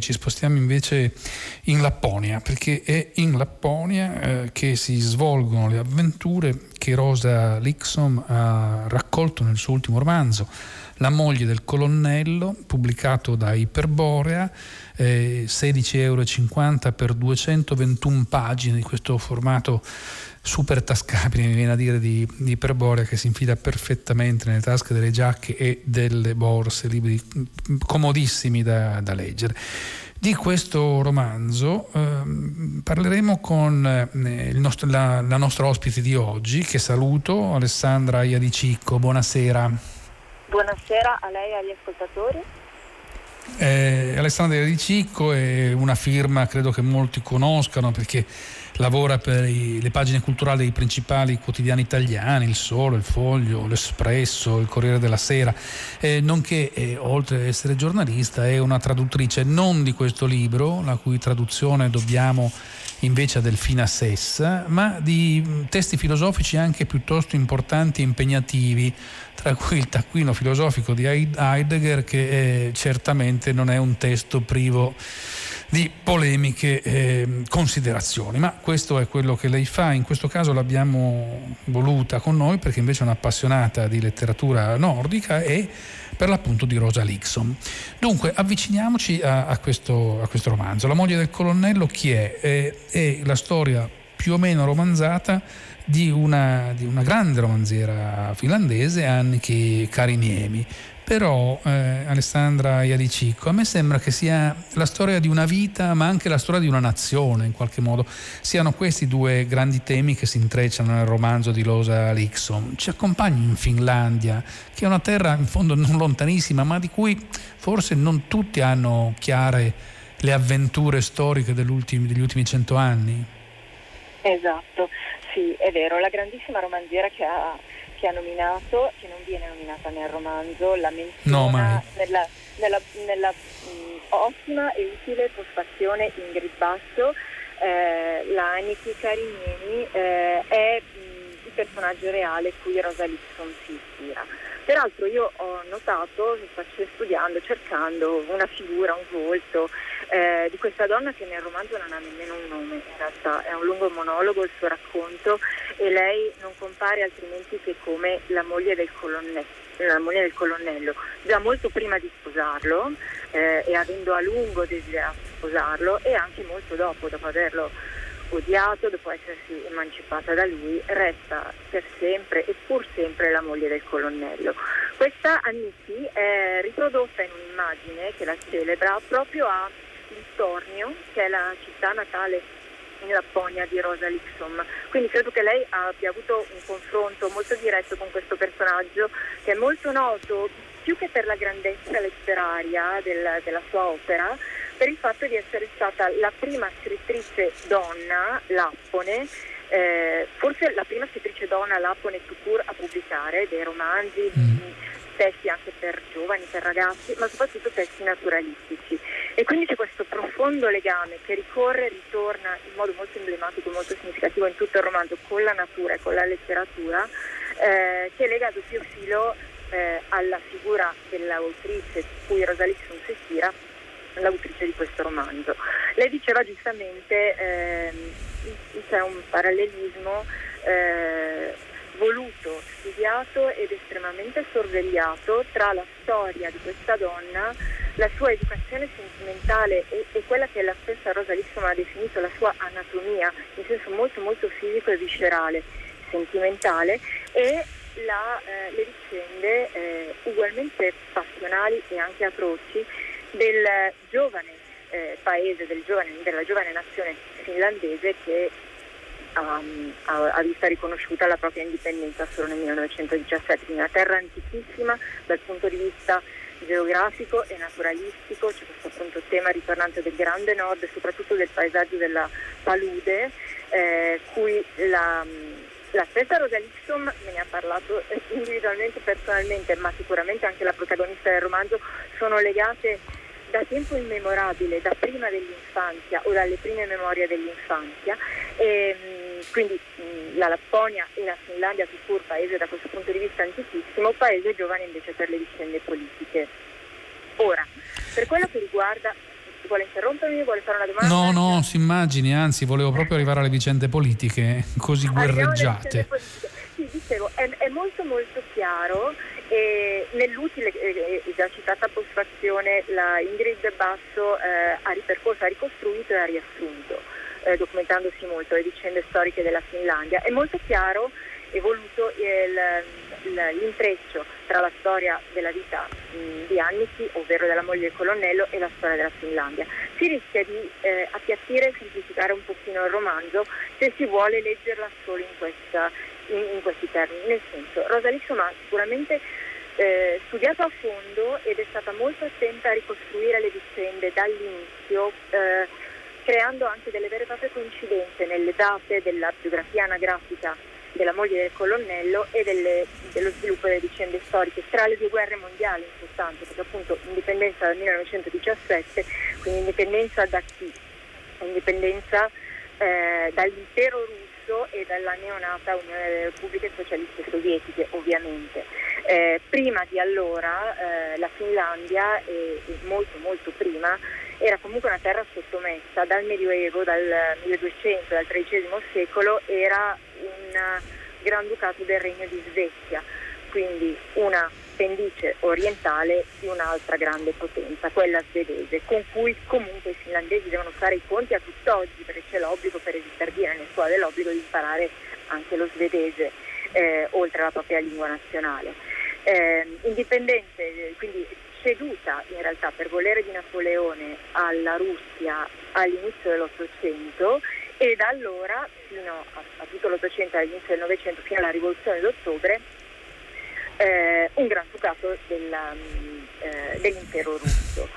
ci spostiamo invece in Lapponia, perché è in Lapponia eh, che si svolgono le avventure che Rosa Lixom ha raccolto nel suo ultimo romanzo, La moglie del colonnello, pubblicato da Iperborea, eh, 16,50 euro per 221 pagine di questo formato super tascabile, mi viene a dire, di, di Iperborea che si infila perfettamente nelle tasche delle giacche e delle borse, libri comodissimi da, da leggere. Di questo romanzo eh, parleremo con eh, nostro, la, la, nostra ospite di oggi, che saluto, Alessandra Iadicicco. Buonasera. Buonasera a lei e agli ascoltatori. Eh, Alessandra Iadicicco è una firma credo che molti conoscano perché lavora per i, le pagine culturali dei principali quotidiani italiani, Il Sole, Il Foglio, L'Espresso, Il Corriere della Sera, eh, nonché, eh, oltre ad essere giornalista, è una traduttrice non di questo libro, la cui traduzione dobbiamo invece a Delfina Sessa, ma di mm, testi filosofici anche piuttosto importanti e impegnativi, tra cui il taccuino filosofico di Heidegger, che eh, certamente non è un testo privo di polemiche eh, considerazioni, ma questo è quello che lei fa, in questo caso l'abbiamo voluta con noi perché invece è un'appassionata di letteratura nordica e per l'appunto di Rosa Lixon. Dunque avviciniamoci a, a, questo, a questo, romanzo. La moglie del colonnello chi è? è? È la storia più o meno romanzata di una, di una grande romanziera finlandese, Anniki Kariniemi però eh, Alessandra Iadicicco, a me sembra che sia la storia di una vita ma anche la storia di una nazione in qualche modo, siano questi due grandi temi che si intrecciano nel romanzo di Losa Lixon. Ci accompagni in Finlandia, che è una terra in fondo non lontanissima ma di cui forse non tutti hanno chiare le avventure storiche degli ultimi cento anni. Esatto, sì, è vero, la grandissima romanziera che ha che ha nominato, che non viene nominata nel romanzo, la menziona no, nella, nella, nella mh, ottima e utile postfazione Ingrid Basso, eh, la Aniki Carinieni eh, è mh, il personaggio reale cui Rosa Lipson si ispira. Peraltro io ho notato, studiando, cercando una figura, un volto, eh, di questa donna che nel romanzo non ha nemmeno un nome, in realtà è un lungo monologo il suo racconto e lei non compare altrimenti che come la moglie del colonnello la moglie del colonnello, già molto prima di sposarlo eh, e avendo a lungo desiderato sposarlo e anche molto dopo, dopo averlo odiato, dopo essersi emancipata da lui, resta per sempre e pur sempre la moglie del colonnello. Questa Anniki è riprodotta in un'immagine che la celebra proprio a Tornio, che è la città natale in Lapponia di Rosa Lixom. Quindi credo che lei abbia avuto un confronto molto diretto con questo personaggio che è molto noto più che per la grandezza letteraria del, della sua opera, per il fatto di essere stata la prima scrittrice donna lappone, eh, forse la prima scrittrice donna lappone to cure a pubblicare dei romanzi, mm. Testi anche per giovani, per ragazzi, ma soprattutto testi naturalistici. E quindi c'è questo profondo legame che ricorre, ritorna in modo molto emblematico, molto significativo in tutto il romanzo con la natura e con la letteratura, eh, che lega a doppio filo eh, alla figura dell'autrice cui Rosalissimo si ispira, l'autrice di questo romanzo. Lei diceva giustamente ehm, c'è un parallelismo eh, voluto, studiato ed estremamente sorvegliato tra la storia di questa donna la sua educazione sentimentale e, e, quella che la stessa Rosa Lissoma ha definito la sua anatomia, in senso molto molto fisico e viscerale, sentimentale, e la, eh, le vicende eh, ugualmente passionali e anche atroci del giovane eh, paese, del giovane, della giovane nazione finlandese che ha, vista riconosciuta la propria indipendenza solo nel 1917, quindi una terra antichissima dal punto di vista geografico e naturalistico, c'è questo appunto tema ritornante del grande nord e soprattutto del paesaggio della palude, eh, cui la, la stessa Rosa Lipsom me ne ha parlato individualmente, personalmente, ma sicuramente anche la protagonista del romanzo, sono legate da tempo immemorabile, da prima dell'infanzia o dalle prime memorie dell'infanzia. E, quindi la Lapponia e la Finlandia, pur paese da questo punto di vista antichissimo, paese giovane invece per le vicende politiche. Ora, per quello che riguarda vuole interrompermi? Vuole fare una domanda? No, no, si immagini, anzi volevo proprio arrivare alle vicende politiche così guerreggiate. Sì, dicevo, è, è, molto molto chiaro e nell'utile eh, già citata postfazione la Ingrid Basso eh, ha ripercorso, ha ricostruito e ha riassunto, eh, documentandosi molto le vicende storiche della Finlandia. È molto chiaro e voluto il, l'intreccio tra la storia della vita mh, di Anniki, ovvero della moglie del colonnello, e la storia della Finlandia. Si rischia di eh, appiattire e semplificare un pochino il romanzo se si vuole leggerla solo in, questa, in, in questi termini. Nel senso, Rosa Lixoma ha sicuramente eh, studiato a fondo ed è stata molto attenta a ricostruire le vicende dall'inizio. Eh, creando anche delle vere e proprie coincidenze nelle date della biografia anagrafica della moglie del colonnello e delle, dello sviluppo delle vicende storiche tra le due guerre mondiali in perché appunto indipendenza dal 1917, quindi indipendenza da chi? Indipendenza eh, dall'impero russo e dalla neonata Unione delle Repubbliche Socialiste Sovietiche ovviamente. Eh, prima di allora eh, la Finlandia, e, e molto molto prima, era comunque una terra sottomessa dal Medioevo, dal 1200, dal XIII secolo, era un Granducato del Regno di Svezia, quindi una pendice orientale di un'altra grande potenza, quella svedese, con cui comunque i finlandesi devono fare i conti a tutt'oggi, perché c'è l'obbligo per esistere nel scuola dell'obbligo di imparare anche lo svedese, eh, oltre alla propria lingua nazionale. Eh, indipendente, quindi ceduta in realtà per volere di Napoleone alla Russia all'inizio dell'Ottocento e da allora fino a, a tutto l'Ottocento all'inizio del Novecento fino alla rivoluzione d'ottobre eh, un gran ducato eh, dell'impero russo.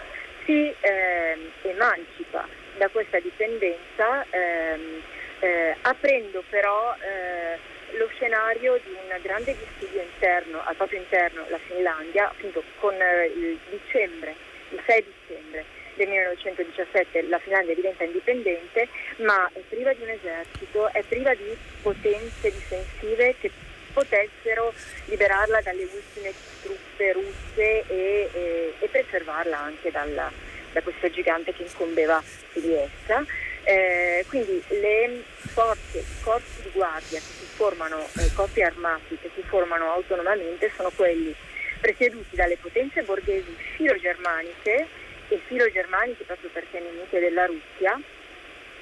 Si eh, emancipa da questa dipendenza ehm, eh, aprendo però eh, lo scenario di un grande dissidio interno, al proprio interno, la Finlandia, appunto con eh, il dicembre, il 6 dicembre del 1917 la Finlandia diventa indipendente, ma è priva di un esercito, è priva di potenze difensive che potessero liberarla dalle ultime truppe russe e, e, e preservarla anche dalla, da questo gigante che incombeva su di essa. Eh, quindi le forze, i corpi di guardia che si formano, eh, corpi armati che si formano autonomamente sono quelli presieduti dalle potenze borghesi filo-germaniche e filo-germaniche proprio perché nemiche della Russia,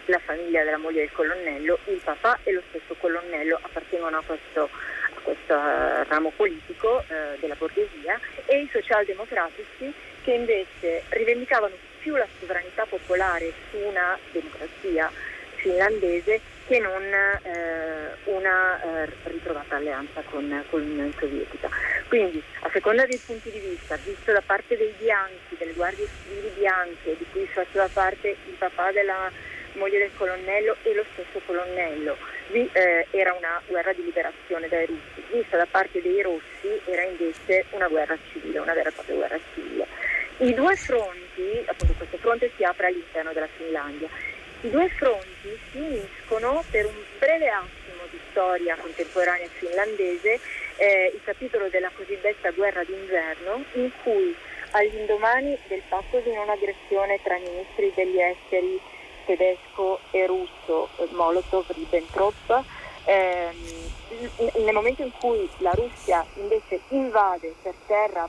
la famiglia della moglie del colonnello, il papà e lo stesso colonnello appartengono a questo, a questo uh, ramo politico uh, della borghesia e i socialdemocratici che invece rivendicavano più la sovranità popolare su una democrazia finlandese che non eh, una eh, ritrovata alleanza con, con, l'Unione Sovietica. Quindi, a seconda dei punti di vista, visto da parte dei bianchi, delle guardie civili bianche, di cui faceva parte il papà della moglie del colonnello e lo stesso colonnello, lì eh, era una guerra di liberazione dai russi, vista da parte dei rossi era invece una guerra civile, una vera e propria guerra civile. I due fronti, appunto questo fronte si apre all'interno della Finlandia, i due fronti si uniscono per un breve attimo di storia contemporanea finlandese, eh, il capitolo della cosiddetta guerra d'inverno, in cui all'indomani del patto di non aggressione tra i ministri degli esteri tedesco e russo, eh, Molotov-Ribbentrop, ehm, nel momento in cui la Russia invece invade per terra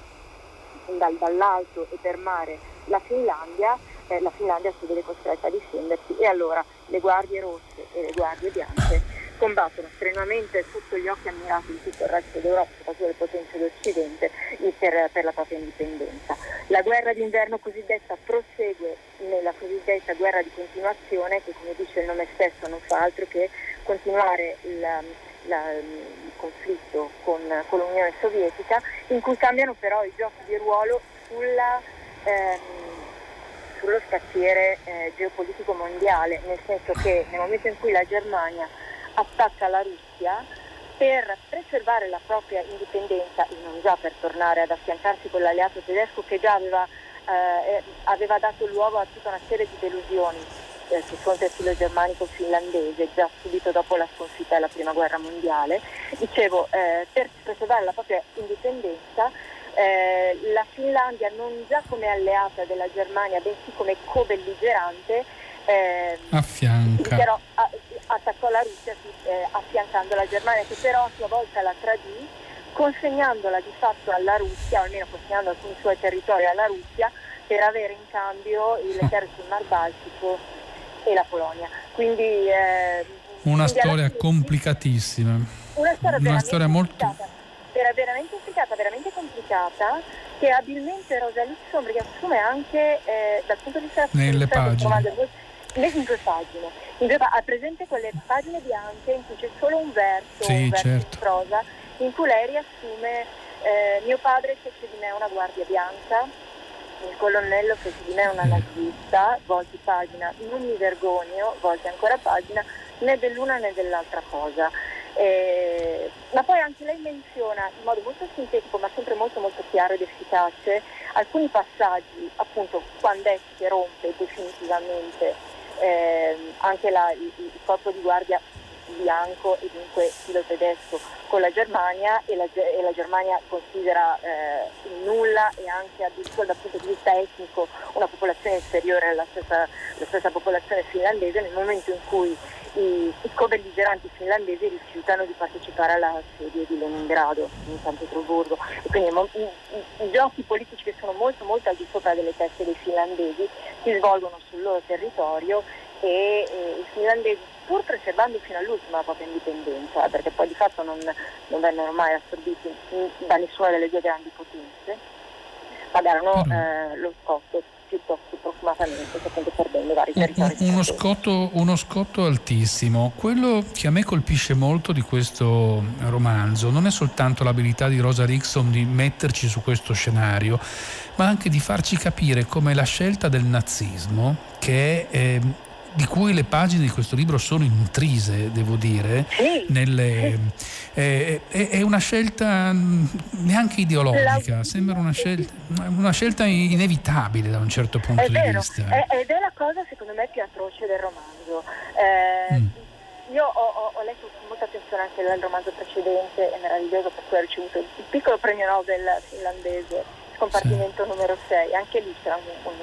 dal, dall'alto e per mare la Finlandia, eh, la Finlandia si vede costretta a difendersi e allora le guardie rosse e le guardie bianche combattono strenuamente sotto gli occhi ammirati di tutto il resto d'Europa, soprattutto le potenze d'Occidente, per, per, la propria indipendenza. La guerra d'inverno cosiddetta prosegue nella cosiddetta guerra di continuazione, che come dice il nome stesso non fa altro che continuare il, la, il conflitto con, con, l'Unione Sovietica, in cui cambiano però i giochi di ruolo sulla, ehm, sullo scacchiere eh, geopolitico mondiale, nel senso che nel momento in cui la Germania attacca la Russia, per preservare la propria indipendenza e non già per tornare ad affiancarsi con l'alleato tedesco che già aveva, eh, aveva dato luogo a tutta una serie di delusioni eh, sul fronte filo-germanico-finlandese già subito dopo la sconfitta della prima guerra mondiale. Dicevo, eh, per preservare la propria indipendenza eh, la Finlandia non già come alleata della Germania, bensì come co-belligerante, eh, Affianca. a, attaccò la Russia eh, affiancando la Germania, che però a sua volta la tradì, consegnandola di fatto alla Russia, o almeno consegnando alcuni suoi territori alla Russia, per avere in cambio il terre sul Mar Baltico e la Polonia. Quindi, eh, una storia complicatissima. Una storia, una storia molto... Complicata era veramente complicata, veramente complicata, che abilmente Rosa Lixon riassume anche eh, dal punto di vista nelle pagine. In due pagine. In due, ha presente quelle pagine bianche in cui c'è solo un verso, sì, un verso certo. in prosa, in cui lei riassume eh, mio padre fece di me una guardia bianca, il colonnello fece di me una nazista, volti pagina, non mi vergogno, volti ancora pagina, né dell'una né dell'altra cosa. Eh, ma poi anche lei menziona in modo molto sintetico ma sempre molto molto chiaro ed efficace alcuni passaggi appunto quando è che rompe definitivamente eh, anche la, il, il, corpo di guardia bianco e dunque filo tedesco con la Germania e la, e la Germania considera eh, nulla e anche addirittura dal punto di vista etnico una popolazione inferiore alla stessa, alla stessa popolazione finlandese nel momento in cui i, i co-belligeranti finlandesi rifiutano di partecipare alla serie di Leningrado in San Pietroburgo e quindi i, i, i, giochi politici che sono molto molto al di sopra delle teste dei finlandesi si svolgono sul loro territorio e, e i finlandesi pur preservando fino all'ultimo la propria indipendenza perché poi di fatto non, non vennero mai assorbiti da nessuna delle due grandi potenze pagarono eh, lo scotto piuttosto profumatamente, appunto perdendo vari territori. Uno scotto, uno scotto altissimo. Quello che a me colpisce molto di questo romanzo non è soltanto l'abilità di Rosa Rickson di metterci su questo scenario, ma anche di farci capire come la scelta del nazismo, che è... Eh, di cui le pagine di questo libro sono intrise, devo dire, sì, nelle, eh, è, è, una scelta mm, neanche ideologica, la... sembra una scelta, una scelta, inevitabile da un certo punto di vero, vista. È, ed è la cosa secondo me più atroce del romanzo. Eh, mm. Io ho, ho, ho, letto con molta attenzione anche il romanzo precedente, è meraviglioso per cui ho ricevuto il piccolo premio Nobel finlandese, scompartimento sì. numero 6, anche lì c'era un, un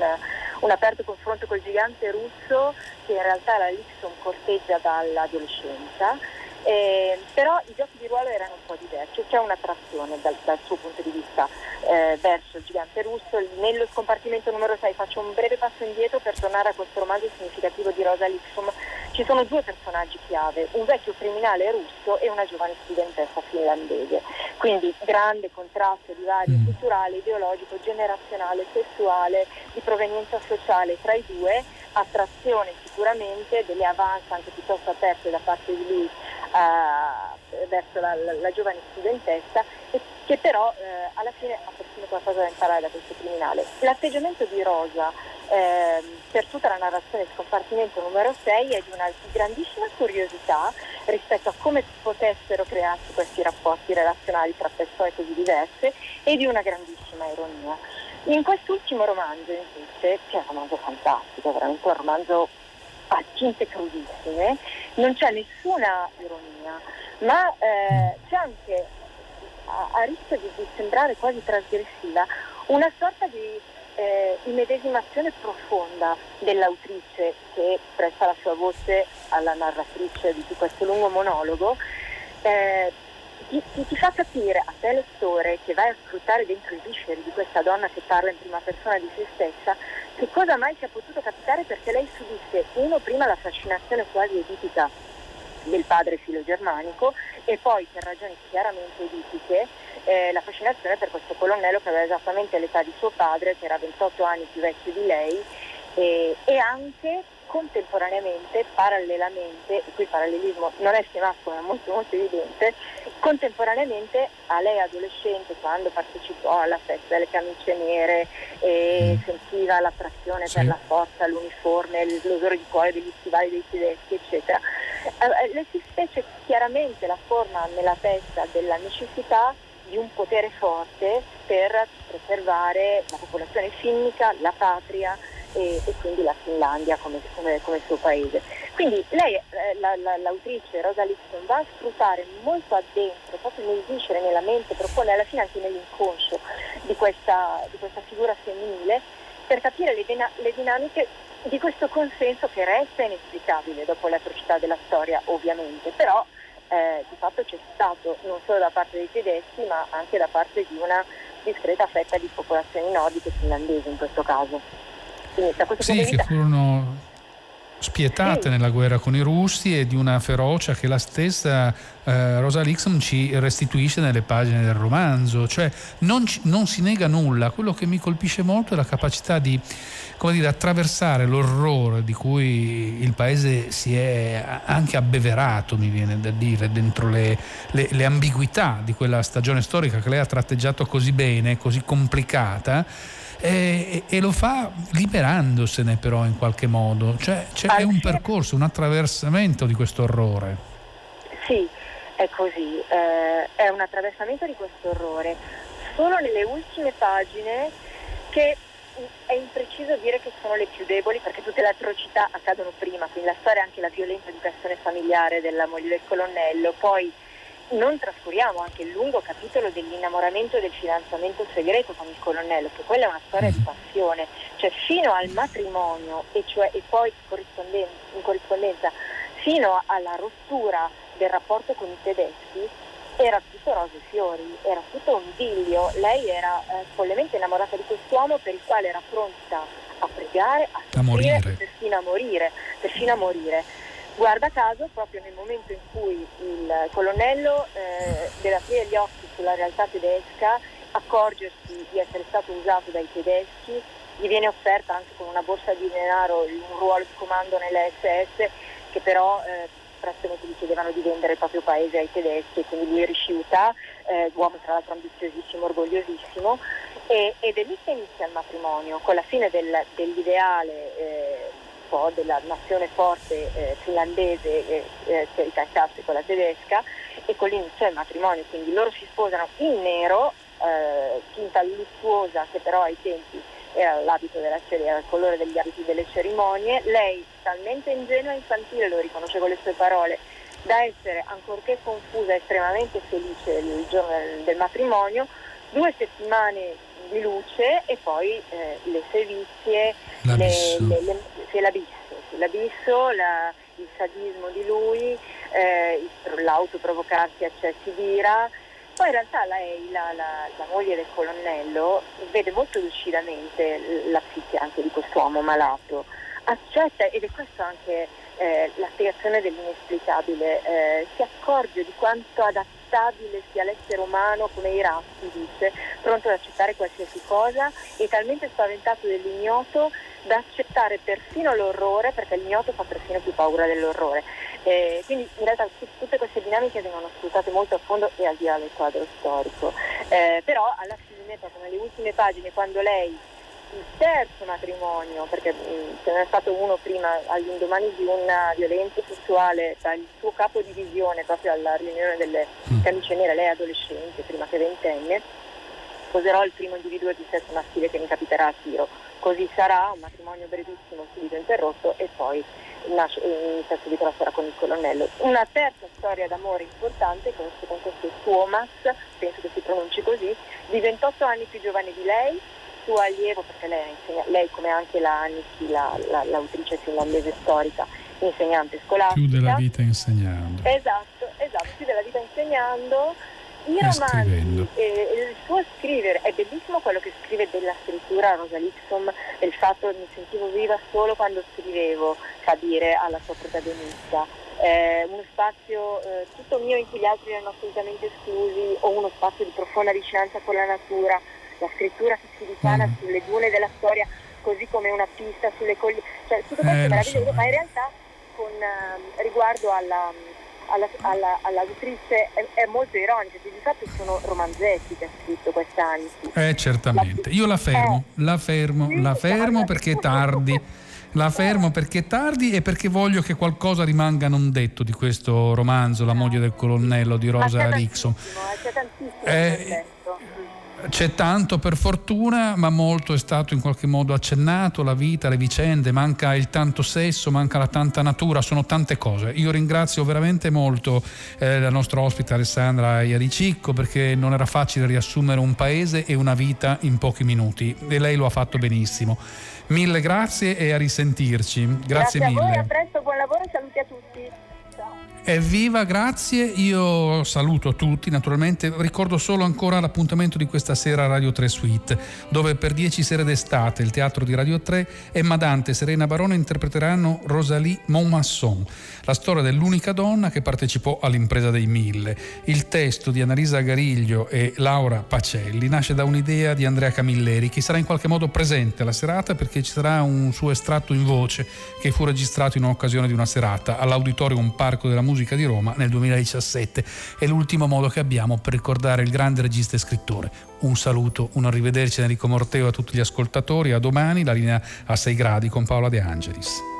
un aperto confronto col gigante russo che in realtà la Lixon corteggia dall'adolescenza, eh, però i giochi di ruolo erano un po' diversi, c'è un'attrazione dal, dal suo punto di vista eh, verso il gigante russo. Nello scompartimento numero 6 faccio un breve passo indietro per tornare a questo romanzo significativo di Rosa Lixon. Ci sono due personaggi chiave, un vecchio criminale russo e una giovane studentessa finlandese. Quindi grande contrasto di vario mm. culturale, ideologico, generazionale, sessuale, di provenienza sociale tra i due, attrazione sicuramente delle avance anche piuttosto aperte da parte di lui eh, verso la, la, la, giovane studentessa che però eh, alla fine ha persino qualcosa da imparare da questo criminale. L'atteggiamento di Rosa eh, per tutta la narrazione del scompartimento numero 6 è di una grandissima curiosità rispetto a come potessero crearsi questi rapporti relazionali tra persone così diverse e di una grandissima ironia. In quest'ultimo romanzo invece, che è un romanzo fantastico, veramente un romanzo a tinte crudissime, non c'è nessuna ironia, ma eh, c'è anche, a, a rischio di, di, sembrare quasi trasgressiva, una sorta di eh, immedesimazione profonda dell'autrice che presta la sua voce alla narratrice di questo lungo monologo. Eh, ti, ti, ti, fa capire a te lettore che vai a scrutare dentro i visceri di questa donna che parla in prima persona di se stessa che cosa mai sia potuto capitare perché lei subisse uno prima la fascinazione quasi editica del padre filo germanico e poi per ragioni chiaramente editiche eh, la fascinazione per questo colonnello che aveva esattamente l'età di suo padre che era 28 anni più vecchio di lei eh, e anche contemporaneamente, parallelamente, e qui il parallelismo non è schematico ma è molto molto evidente, contemporaneamente a lei adolescente quando partecipò alla festa delle camicie nere e mm. sentiva l'attrazione sì. per la forza, l'uniforme, l'odore di cuore degli stivali dei tedeschi eccetera, eh, le si fece chiaramente la forma nella testa della necessità di un potere forte per preservare la popolazione finnica, la patria e, e quindi la Finlandia come, come, come, suo paese. Quindi lei, eh, la, la, l'autrice Rosa Lipson, va a sfruttare molto addentro, proprio nel viscere, nella mente, propone alla fine anche nell'inconscio di questa, di questa figura femminile per capire le, dina- le dinamiche di questo consenso che resta inesplicabile dopo l'atrocità della storia ovviamente, però eh, di fatto c'è stato non solo da parte dei tedeschi ma anche da parte di una discreta fetta di popolazioni nordiche finlandesi in questo caso. Quindi, da questo sì, che furono spietate sì. nella guerra con i russi e di una ferocia che la stessa eh, Rosa Lixon ci restituisce nelle pagine del romanzo, cioè non, ci, non, si nega nulla, quello che mi colpisce molto è la capacità di come dire, attraversare l'orrore di cui il paese si è anche abbeverato, mi viene da dire, dentro le, le, le ambiguità di quella stagione storica che lei ha tratteggiato così bene, così complicata. E, e, lo fa liberandosene però in qualche modo, cioè, cioè è un percorso, un attraversamento di questo orrore. Sì, è così, eh, è un attraversamento di questo orrore. Solo nelle ultime pagine che è impreciso dire che sono le più deboli perché tutte le atrocità accadono prima, quindi la storia è anche la violenta educazione familiare della moglie del colonnello, poi non trascuriamo anche il lungo capitolo dell'innamoramento e del fidanzamento segreto con il colonnello, che quella è una storia di passione, cioè fino al matrimonio e, cioè, e poi in corrispondenza fino alla rottura del rapporto con i tedeschi, era tutto rose e fiori, era tutto un idillio. Lei era eh, follemente innamorata di quest'uomo per il quale era pronta a pregare, a soffrire, perfino a morire, perfino a morire. Guarda caso, proprio nel momento in cui il colonnello eh, deve aprire gli occhi sulla realtà tedesca, accorgersi di essere stato usato dai tedeschi, gli viene offerta anche con una borsa di denaro un ruolo di comando nelle SS che però eh, presto gli chiedevano di vendere il proprio paese ai tedeschi e quindi lui rifiuta, eh, uomo tra l'altro ambiziosissimo, orgogliosissimo e, ed è lì che inizia il matrimonio, con la fine del, dell'ideale eh, della nazione forte eh, finlandese eh, eh, che ricacciasse con la tedesca e con l'inizio del matrimonio, quindi loro si sposano in nero, eh, tinta lussuosa che però ai tempi era l'abito della cerimonia, era il colore degli abiti delle cerimonie, lei talmente ingenua e infantile, lo riconosce con le sue parole, da essere ancorché confusa estremamente felice il giorno del matrimonio, due settimane di luce e poi eh, le sevizie, l'abisso, le, le, le, l'abisso, l'abisso la, il sadismo di lui, eh, l'autoprovocarsi accessi d'ira poi in realtà lei, la, la, la, moglie del colonnello, vede molto lucidamente la psiche anche di quest'uomo malato, accetta, ed è questa anche eh, la spiegazione dell'inesplicabile, eh, si accorge di quanto adattabile sia l'essere umano come i ratti, dice, pronto ad accettare qualsiasi cosa e talmente spaventato dell'ignoto da accettare persino l'orrore, perché l'ignoto fa persino più paura dell'orrore. Eh, quindi in realtà tutte queste dinamiche vengono sfruttate molto a fondo e al di là del quadro storico. Eh, però alla fine, proprio nelle ultime pagine, quando lei il terzo matrimonio, perché mh, ce n'è stato uno prima all'indomani di una violenza sessuale il suo capo di divisione proprio alla riunione delle mm. camicie nere, lei è adolescente, prima che ventenne, sposerò il primo individuo di sesso maschile che mi capiterà a tiro. Così sarà, un matrimonio brevissimo, subito interrotto e poi nasce, il sesso di sarà con il colonnello. Una terza storia d'amore importante con, questo Tuomas, penso che si pronunci così, di 28 anni più giovane di lei, suo allievo, perché lei, insegna, lei come anche la Aniki, la, la, l'autrice finlandese storica, insegnante scolastica. Chiude la vita insegnando. Esatto, esatto, chiude la vita insegnando i romanzi, eh, il suo scrivere, è bellissimo quello che scrive della scrittura Rosa Lixom, del fatto che mi sentivo viva solo quando scrivevo, fa dire alla sua protagonista. Eh, uno spazio eh, tutto mio in cui gli altri erano assolutamente esclusi o uno spazio di profonda vicinanza con la natura, la scrittura che si ripara mm. sulle dune della storia così come una pista sulle colline, cioè tutto questo è eh, meraviglioso, so, ma in realtà con uh, riguardo alla alla, alla, all'autrice è, è, molto ironica, che di fatto sono romanzetti che ha scritto quest'anno. Eh, certamente. Io la fermo, eh. la fermo, sì, la fermo perché è tardi. La fermo perché è tardi e perché voglio che qualcosa rimanga non detto di questo romanzo, La moglie del colonnello di Rosa Rixon. C'è tantissimo, c'è tantissimo eh, C'è tanto per fortuna, ma molto è stato in qualche modo accennato, la vita, le vicende, manca il tanto sesso, manca la tanta natura, sono tante cose. Io ringrazio veramente molto eh, la nostra ospite Alessandra Iaricicco perché non era facile riassumere un paese e una vita in pochi minuti e lei lo ha fatto benissimo. Mille grazie e a risentirci. Grazie, grazie mille. A voi, a presto, buon lavoro e saluti a tutti. Evviva, grazie. Io saluto tutti, naturalmente. Ricordo solo ancora l'appuntamento di questa sera a Radio 3 Suite, dove per dieci sere d'estate il teatro di Radio 3 Emma Dante e Serena Barone interpreteranno Rosalie Montmasson, la storia dell'unica donna che partecipò all'impresa dei mille. Il testo di Annalisa Gariglio e Laura Pacelli nasce da un'idea di Andrea Camilleri, che sarà in qualche modo presente alla serata perché ci sarà un suo estratto in voce che fu registrato in occasione di una serata all'Auditorium Parco della Musica musica di Roma nel 2017. È l'ultimo modo che abbiamo per ricordare il grande regista e scrittore. Un saluto, un arrivederci Enrico Morteo a tutti gli ascoltatori, a domani, la linea a 6 gradi con Paola De Angelis.